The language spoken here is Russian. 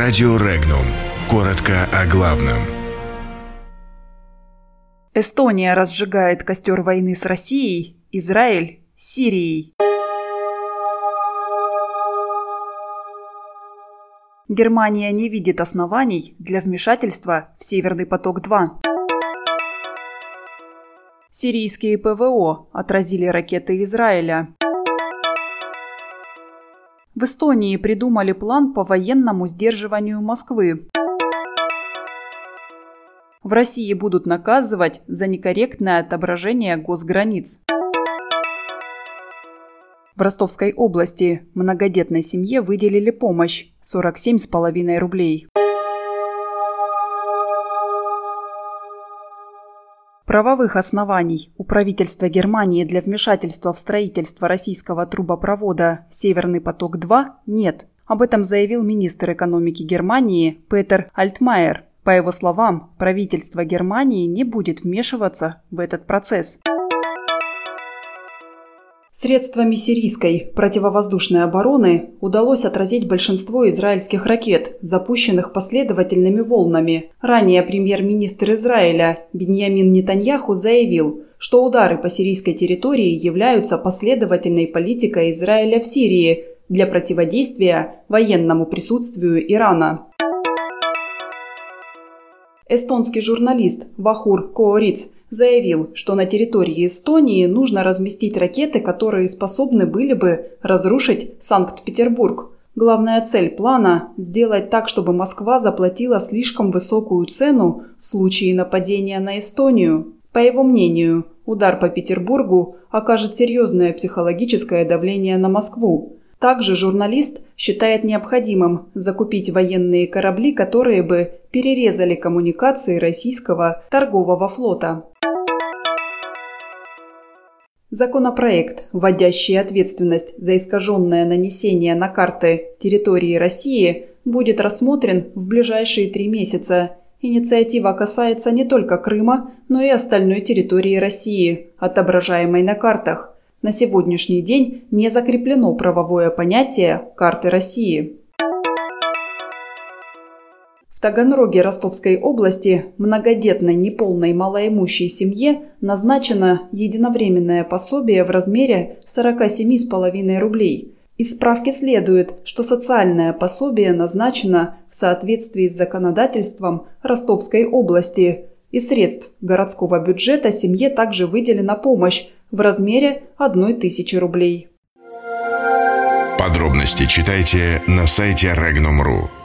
Радио Регнум. Коротко о главном. Эстония разжигает костер войны с Россией, Израиль Сирией. Германия не видит оснований для вмешательства в Северный поток-2. Сирийские ПВО отразили ракеты Израиля. В Эстонии придумали план по военному сдерживанию Москвы. В России будут наказывать за некорректное отображение госграниц. В Ростовской области многодетной семье выделили помощь – 47,5 рублей. Правовых оснований у правительства Германии для вмешательства в строительство российского трубопровода «Северный поток-2» нет. Об этом заявил министр экономики Германии Петер Альтмайер. По его словам, правительство Германии не будет вмешиваться в этот процесс. Средствами сирийской противовоздушной обороны удалось отразить большинство израильских ракет, запущенных последовательными волнами. Ранее премьер-министр Израиля Беньямин Нетаньяху заявил, что удары по сирийской территории являются последовательной политикой Израиля в Сирии для противодействия военному присутствию Ирана. Эстонский журналист Вахур Коориц заявил, что на территории Эстонии нужно разместить ракеты, которые способны были бы разрушить Санкт-Петербург. Главная цель плана – сделать так, чтобы Москва заплатила слишком высокую цену в случае нападения на Эстонию. По его мнению, удар по Петербургу окажет серьезное психологическое давление на Москву. Также журналист считает необходимым закупить военные корабли, которые бы перерезали коммуникации российского торгового флота. Законопроект, вводящий ответственность за искаженное нанесение на карты территории России, будет рассмотрен в ближайшие три месяца. Инициатива касается не только Крыма, но и остальной территории России, отображаемой на картах. На сегодняшний день не закреплено правовое понятие «карты России». В Таганроге Ростовской области многодетной неполной малоимущей семье назначено единовременное пособие в размере 47,5 рублей. Из справки следует, что социальное пособие назначено в соответствии с законодательством Ростовской области. Из средств городского бюджета семье также выделена помощь в размере 1 тысячи рублей. Подробности читайте на сайте Regnum.ru.